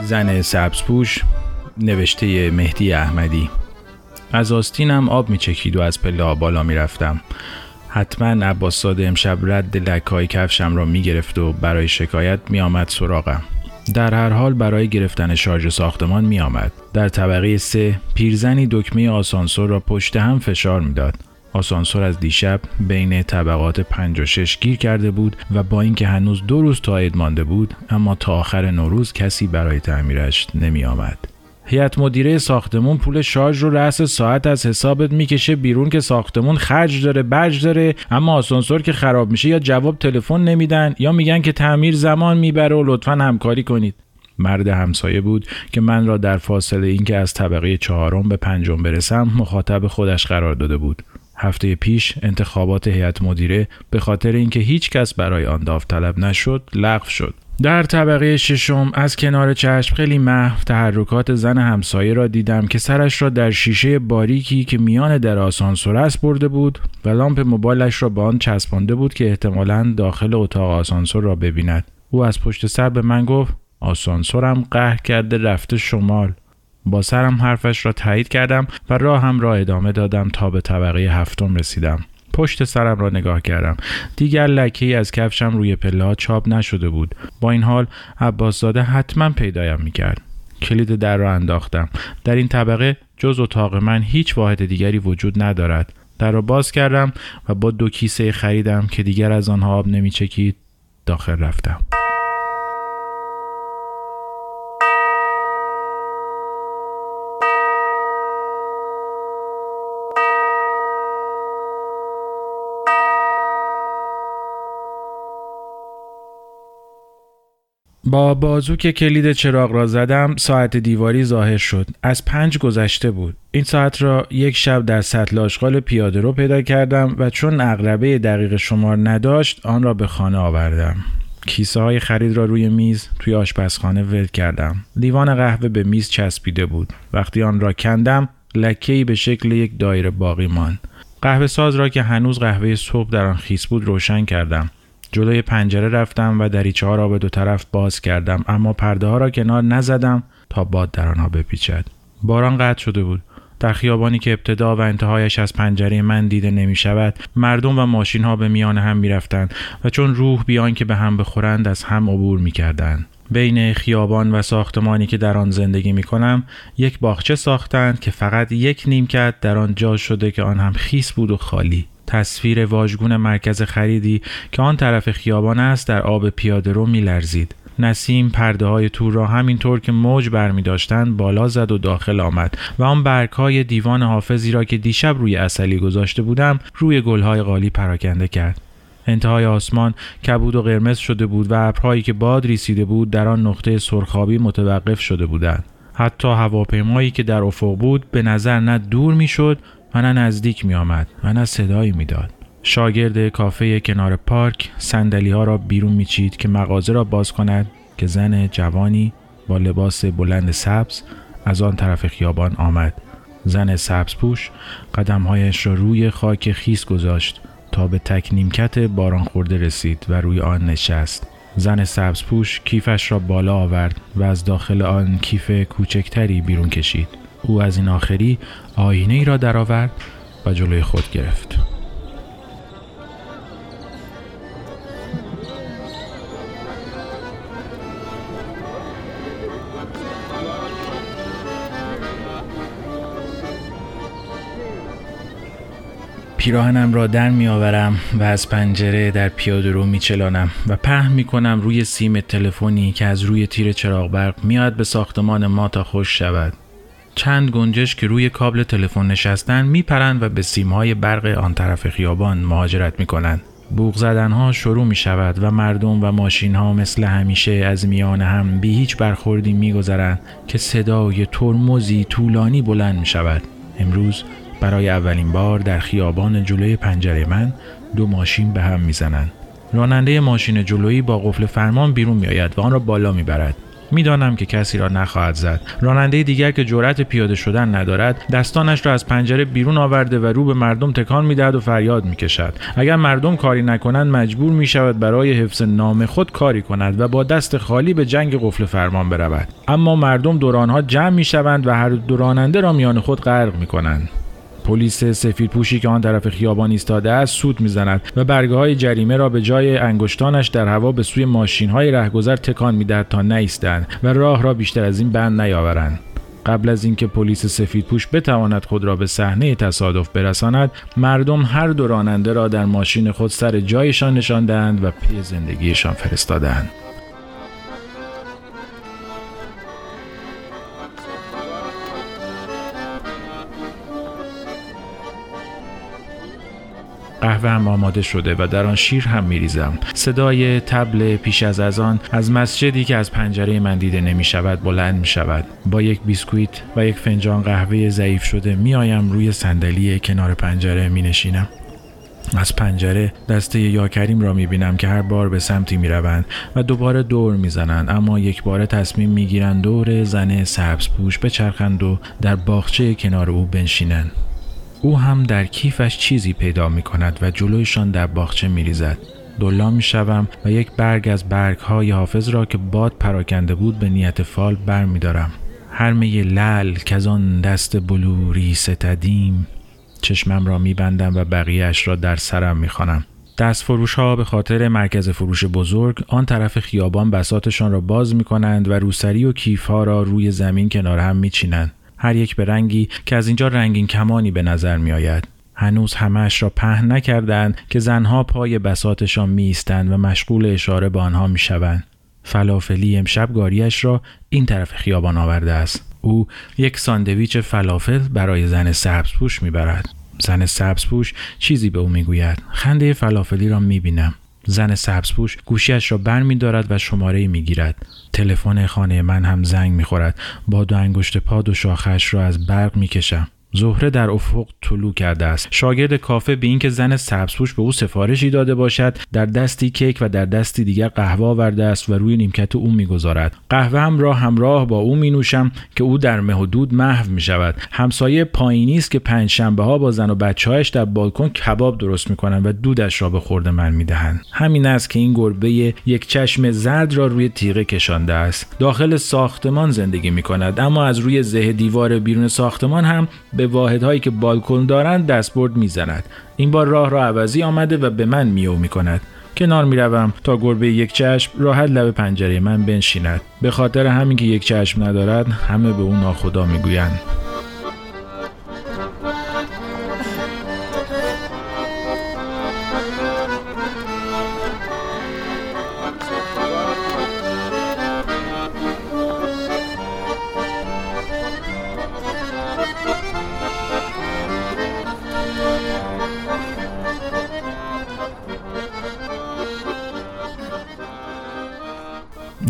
زن سبزپوش نوشته مهدی احمدی از آستینم آب میچکید و از پله بالا می‌رفتم حتما عباس ساده امشب رد لکای کفشم را می‌گرفت و برای شکایت میآمد سراغم در هر حال برای گرفتن شارژ ساختمان می آمد. در طبقه سه پیرزنی دکمه آسانسور را پشت هم فشار می‌داد. آسانسور از دیشب بین طبقات 5 و 6 گیر کرده بود و با اینکه هنوز دو روز تا عید مانده بود اما تا آخر نوروز کسی برای تعمیرش نمی آمد. هیئت مدیره ساختمون پول شارژ رو رأس ساعت از حسابت می‌کشه بیرون که ساختمون خرج داره برج داره اما آسانسور که خراب میشه یا جواب تلفن نمیدن یا میگن که تعمیر زمان می‌بره و لطفا همکاری کنید مرد همسایه بود که من را در فاصله اینکه از طبقه چهارم به پنجم برسم مخاطب خودش قرار داده بود هفته پیش انتخابات هیئت مدیره به خاطر اینکه هیچ کس برای آن داوطلب نشد لغو شد. در طبقه ششم از کنار چشم خیلی محو تحرکات زن همسایه را دیدم که سرش را در شیشه باریکی که میان در آسانسور است برده بود و لامپ موبایلش را به آن چسبانده بود که احتمالا داخل اتاق آسانسور را ببیند. او از پشت سر به من گفت آسانسورم قهر کرده رفته شمال. با سرم حرفش را تایید کردم و راهم را ادامه دادم تا به طبقه هفتم رسیدم. پشت سرم را نگاه کردم. دیگر لکه ای از کفشم روی پله چاپ نشده بود. با این حال عباس زاده حتما پیدایم می‌کرد. کلید در را انداختم. در این طبقه جز اتاق من هیچ واحد دیگری وجود ندارد. در را باز کردم و با دو کیسه خریدم که دیگر از آنها آب نمیچکید داخل رفتم. با بازو که کلید چراغ را زدم ساعت دیواری ظاهر شد. از پنج گذشته بود. این ساعت را یک شب در سطل آشغال پیاده رو پیدا کردم و چون اغربه دقیق شمار نداشت آن را به خانه آوردم. کیسه های خرید را روی میز توی آشپزخانه ول کردم. لیوان قهوه به میز چسبیده بود. وقتی آن را کندم لکه به شکل یک دایره باقی ماند. قهوه ساز را که هنوز قهوه صبح در آن خیس بود روشن کردم. جلوی پنجره رفتم و دریچه ها را به دو طرف باز کردم. اما پرده ها را کنار نزدم تا باد در آنها بپیچد. باران قطع شده بود. در خیابانی که ابتدا و انتهایش از پنجره من دیده نمی شود مردم و ماشین ها به میان هم می رفتند و چون روح بیان که به هم بخورند از هم عبور می کردند. بین خیابان و ساختمانی که در آن زندگی می کنم یک باغچه ساختند که فقط یک نیمکت در آن جا شده که آن هم خیس بود و خالی. تصویر واژگون مرکز خریدی که آن طرف خیابان است در آب پیاده رو میلرزید. نسیم پرده های تور را همینطور که موج برمی داشتند بالا زد و داخل آمد و آن برگ های دیوان حافظی را که دیشب روی اصلی گذاشته بودم روی گل های قالی پراکنده کرد. انتهای آسمان کبود و قرمز شده بود و ابرهایی که باد ریسیده بود در آن نقطه سرخابی متوقف شده بودند. حتی هواپیمایی که در افق بود به نظر نه دور می‌شد نه نزدیک می آمد و نه صدایی می‌داد. شاگرد کافه کنار پارک سندلی ها را بیرون میچید که مغازه را باز کند که زن جوانی با لباس بلند سبز از آن طرف خیابان آمد. زن سبز پوش قدمهایش را روی خاک خیس گذاشت تا به تک نیمکت باران خورده رسید و روی آن نشست. زن سبز پوش کیفش را بالا آورد و از داخل آن کیف کوچکتری بیرون کشید. او از این آخری آینه ای را درآورد و جلوی خود گرفت. پیراهنم را در می آورم و از پنجره در پیاده رو می چلانم و پهن می کنم روی سیم تلفنی که از روی تیر چراغ برق میاد به ساختمان ما تا خوش شود. چند گنجش که روی کابل تلفن نشستن میپرند و به سیمهای برق آن طرف خیابان مهاجرت می‌کنند بوغ زدن ها شروع می شود و مردم و ماشین ها مثل همیشه از میان هم بی هیچ برخوردی می گذرند که صدای ترمزی طولانی بلند می شود. امروز برای اولین بار در خیابان جلوی پنجره من دو ماشین به هم می‌زنند. راننده ماشین جلویی با قفل فرمان بیرون می آید و آن را بالا می برد. می‌دانم که کسی را نخواهد زد. راننده دیگر که جرأت پیاده شدن ندارد دستانش را از پنجره بیرون آورده و رو به مردم تکان می‌دهد و فریاد می‌کشد. اگر مردم کاری نکنند مجبور می شود برای حفظ نام خود کاری کند و با دست خالی به جنگ قفل فرمان برود. اما مردم دورانها جمع می شوند و هر دو راننده را میان خود غرق می کنند پلیس سفید پوشی که آن طرف خیابان ایستاده است سود می‌زند و برگه های جریمه را به جای انگشتانش در هوا به سوی ماشین های رهگذر تکان می‌دهد تا نایستند و راه را بیشتر از این بند نیاورند. قبل از اینکه پلیس سفید پوش بتواند خود را به صحنه تصادف برساند مردم هر دو راننده را در ماشین خود سر جایشان نشاندند و پی زندگیشان فرستادند. قهوه هم آماده شده و در آن شیر هم میریزم. صدای تبل پیش از از آن از مسجدی که از پنجره من دیده نمی شود بلند می شود با یک بیسکویت و یک فنجان قهوه ضعیف شده می آیم روی صندلی کنار پنجره می نشینم از پنجره دسته یا کریم را می بینم که هر بار به سمتی می روند و دوباره دور می زنند اما یک بار تصمیم می گیرند دور زن سبز پوش بچرخند و در باغچه کنار او بنشینند. او هم در کیفش چیزی پیدا می کند و جلویشان در باغچه می ریزد. دلا می شوم و یک برگ از برگ های حافظ را که باد پراکنده بود به نیت فال بر می دارم. می لل آن دست بلوری ستدیم چشمم را می بندم و بقیهش را در سرم می خانم. دست فروش ها به خاطر مرکز فروش بزرگ آن طرف خیابان بساتشان را باز می کنند و روسری و کیف ها را روی زمین کنار هم می چینند. هر یک به رنگی که از اینجا رنگین کمانی به نظر می آید. هنوز همش را پهن نکردند که زنها پای بساتشان می و مشغول اشاره به آنها می شوند. فلافلی امشب گاریش را این طرف خیابان آورده است. او یک ساندویچ فلافل برای زن سبزپوش می‌برد. زن سبزپوش چیزی به او می‌گوید. خنده فلافلی را می‌بینم. زن سبزپوش گوشیش را بر می دارد و شماره می گیرد. تلفن خانه من هم زنگ می خورد. با دو انگشت پا دوشاخش را از برق می کشم. زهره در افق طلوع کرده است. شاگرد کافه به اینکه زن سبزپوش به او سفارشی داده باشد در دستی کیک و در دستی دیگر قهوه آورده است و روی نیمکت او می‌گذارد. قهوه هم را همراه با او می نوشم که او در مه و دود محو می شود همسایه پایینی است که پنج شنبه ها با زن و بچههایش در بالکن کباب درست می‌کنند و دودش را به خورد من می‌دهند. همین است که این گربه یک چشم زرد را روی تیغه کشانده است. داخل ساختمان زندگی می کند اما از روی زه دیوار بیرون ساختمان هم به واحدهایی که بالکن دارند دستبرد می‌زند. این بار راه را عوضی آمده و به من میو می‌کند. کنار می‌روم تا گربه یک چشم راحت لب پنجره من بنشیند. به خاطر همین که یک چشم ندارد همه به او ناخدا می‌گویند.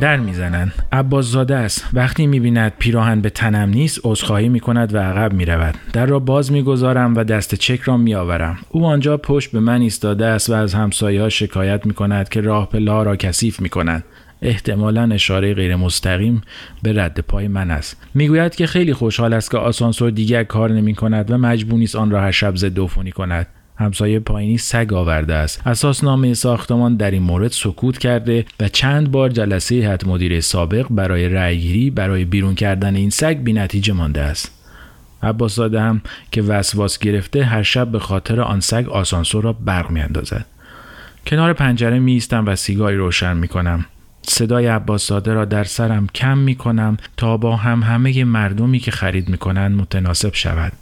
در می‌زنند. عباس زاده است. وقتی می‌بیند پیراهن به تنم نیست عذرخواهی می‌کند و عقب می‌رود. در را باز می‌گذارم و دست چک را میآورم. او آنجا پشت به من ایستاده است و از همسایه ها شکایت می‌کند که راه پلا را کثیف می‌کنند احتمالا اشاره غیر مستقیم به رد پای من است. می‌گوید که خیلی خوشحال است که آسانسور دیگر کار نمی کند و مجبور نیست آن را هر شب ضد کند. همسایه پایینی سگ آورده است اساسنامه ساختمان در این مورد سکوت کرده و چند بار جلسه هیئت مدیره سابق برای رأیگیری برای بیرون کردن این سگ بی نتیجه مانده است عباس زاده هم که وسواس گرفته هر شب به خاطر آن سگ آسانسور را برق میاندازد کنار پنجره می و سیگاری روشن می کنم. صدای عباس زاده را در سرم کم می کنم تا با هم همه مردمی که خرید می کنند متناسب شود.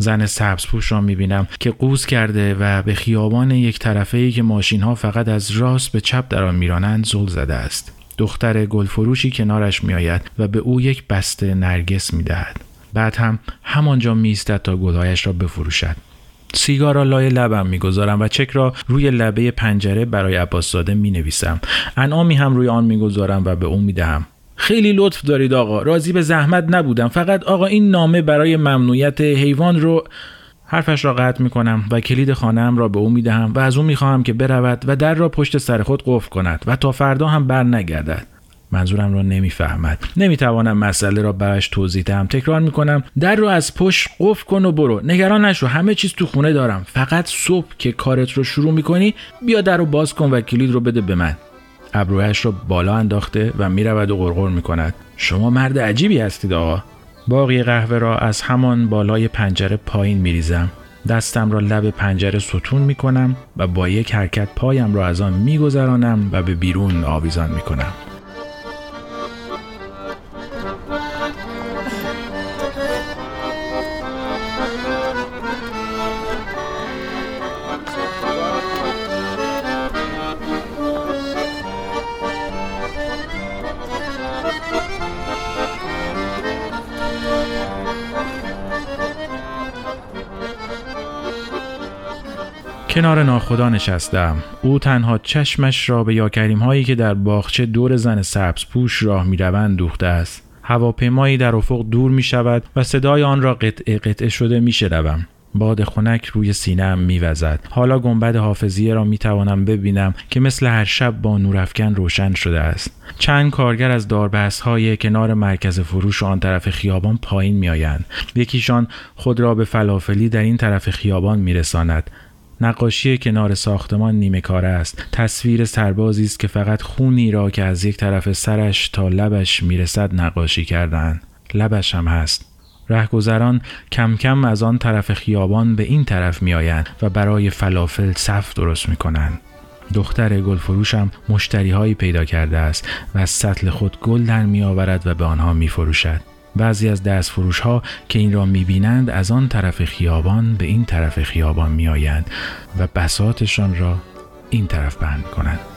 زن سبزپوش را می‌بینم که قوز کرده و به خیابان یک طرفه ای که ماشین ها فقط از راست به چپ در آن میرانند زل زده است. دختر گلفروشی کنارش میآید و به او یک بسته نرگس می‌دهد. بعد هم همانجا میایستد تا گلهایش را بفروشد. سیگار را لای لبم می‌گذارم و چک را روی لبه پنجره برای عباس زاده می نویسم انعامی هم روی آن می‌گذارم و به او می‌دهم. خیلی لطف دارید آقا. راضی به زحمت نبودم. فقط آقا این نامه برای ممنوعیت حیوان رو حرفش را قطع می کنم و کلید خانم را به او می دهم و از او می خواهم که برود و در را پشت سر خود قفل کند و تا فردا هم بر نگردد. منظورم را نمی‌فهمد. نمی‌توانم مسئله را برش توضیح دهم. تکرار می‌کنم. در رو از پشت قفل کن و برو. نگران نشو. همه چیز تو خونه دارم. فقط صبح که کارت رو شروع می‌کنی بیا در رو باز کن و کلید رو بده به من. ابروهش را بالا انداخته و می‌رود و غرغر می‌کند. شما مرد عجیبی هستید آقا. باقی قهوه را از همان بالای پنجره پایین میریزم. دستم را لب پنجره ستون می کنم و با یک حرکت پایم را از آن می گذرانم و به بیرون آویزان می کنم. کنار ناخدا نشستم. او تنها چشمش را به یاکریم هایی که در باغچه دور زن سبز پوش راه می‌روند دوخته است. هواپیمایی در افق دور می شود و صدای آن را قطعه قطعه شده می شنوم. باد خنک روی سینه‌ام میوزد. حالا گنبد حافظیه را می توانم ببینم که مثل هر شب با نورافکن روشن شده است. چند کارگر از داربست های کنار مرکز فروش آن طرف خیابان پایین میآیند. یکیشان خود را به فلافلی در این طرف خیابان میرساند. نقاشی کنار ساختمان نیمه کاره است. تصویر سربازی است که فقط خونی را که از یک طرف سرش تا لبش می‌رسد نقاشی کردن لبش هم هست. رهگذران کم کم از آن طرف خیابان به این طرف میآیند و برای فلافل صف درست می‌کنند. دختر گلفروشم مشتری هایی پیدا کرده است و از سطل خود گل در می آورد و به آنها می فروشد. بعضی از دست فروش ها که این را می بینند از آن طرف خیابان به این طرف خیابان می آیند و بساتشان را این طرف بند کنند.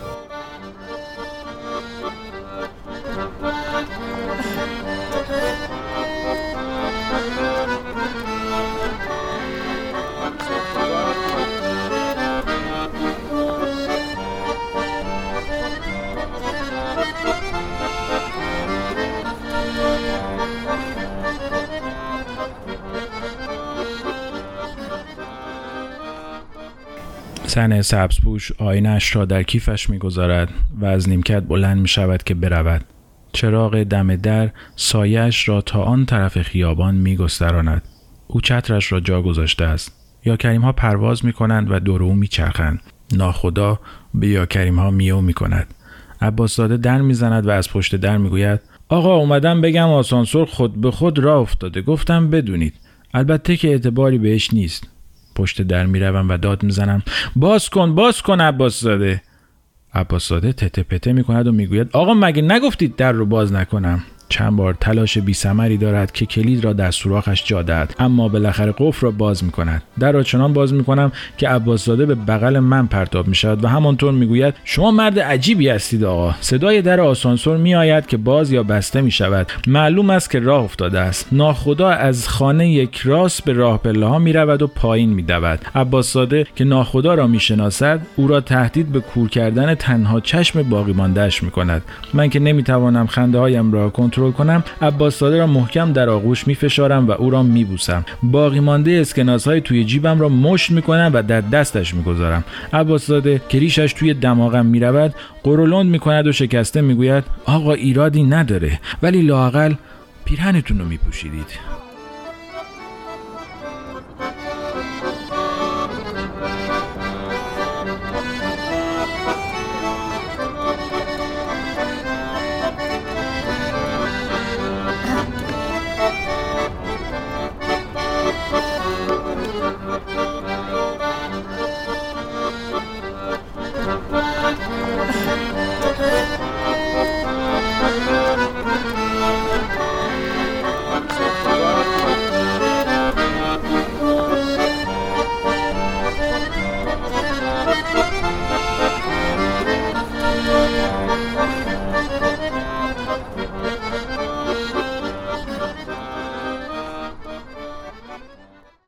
زن سبزپوش آینش را در کیفش می‌گذارد و از نیمکت بلند می شود که برود. چراغ دم در سایش را تا آن طرف خیابان می گستراند. او چترش را جا گذاشته است. یا کریم ها پرواز می کنند و دور او می چرخند. ناخدا به یا کریم ها میو می کند. عباس زاده در می‌زند و از پشت در می‌گوید آقا اومدم بگم آسانسور خود به خود راه افتاده گفتم بدونید البته که اعتباری بهش نیست پشت در می‌روم و داد می‌زنم. باز کن باز کن عباس زاده عباس زاده تته پته می‌کند و می‌گوید آقا مگه نگفتید در رو باز نکنم؟ چند بار تلاش بی سمری دارد که کلید را در سوراخش جا دهد. اما بالاخره قفل را باز می کند. در را چنان باز می کنم که عباس زاده به بغل من پرتاب می شود و همانطور می گوید شما مرد عجیبی هستید آقا. صدای در آسانسور می آید که باز یا بسته می شود. معلوم است که راه افتاده است. ناخدا از خانه یک راست به راه پله ها می رود و پایین می دود. عباس زاده که ناخدا را می شناسد او را تهدید به کور کردن تنها چشم باقی ماندهش می کند. من که نمی توانم خنده هایم را کنترل کنترل کنم عباس ساده را محکم در آغوش میفشارم و او را میبوسم. باقی مانده اسکناس های توی جیبم را مشت می‌کنم و در دستش می‌گذارم. عباس ساده که ریشش توی دماغم می‌رود قرولند می‌کند و شکسته می‌گوید آقا ایرادی نداره ولی لاقل پیرهنتون رو میپوشیدید.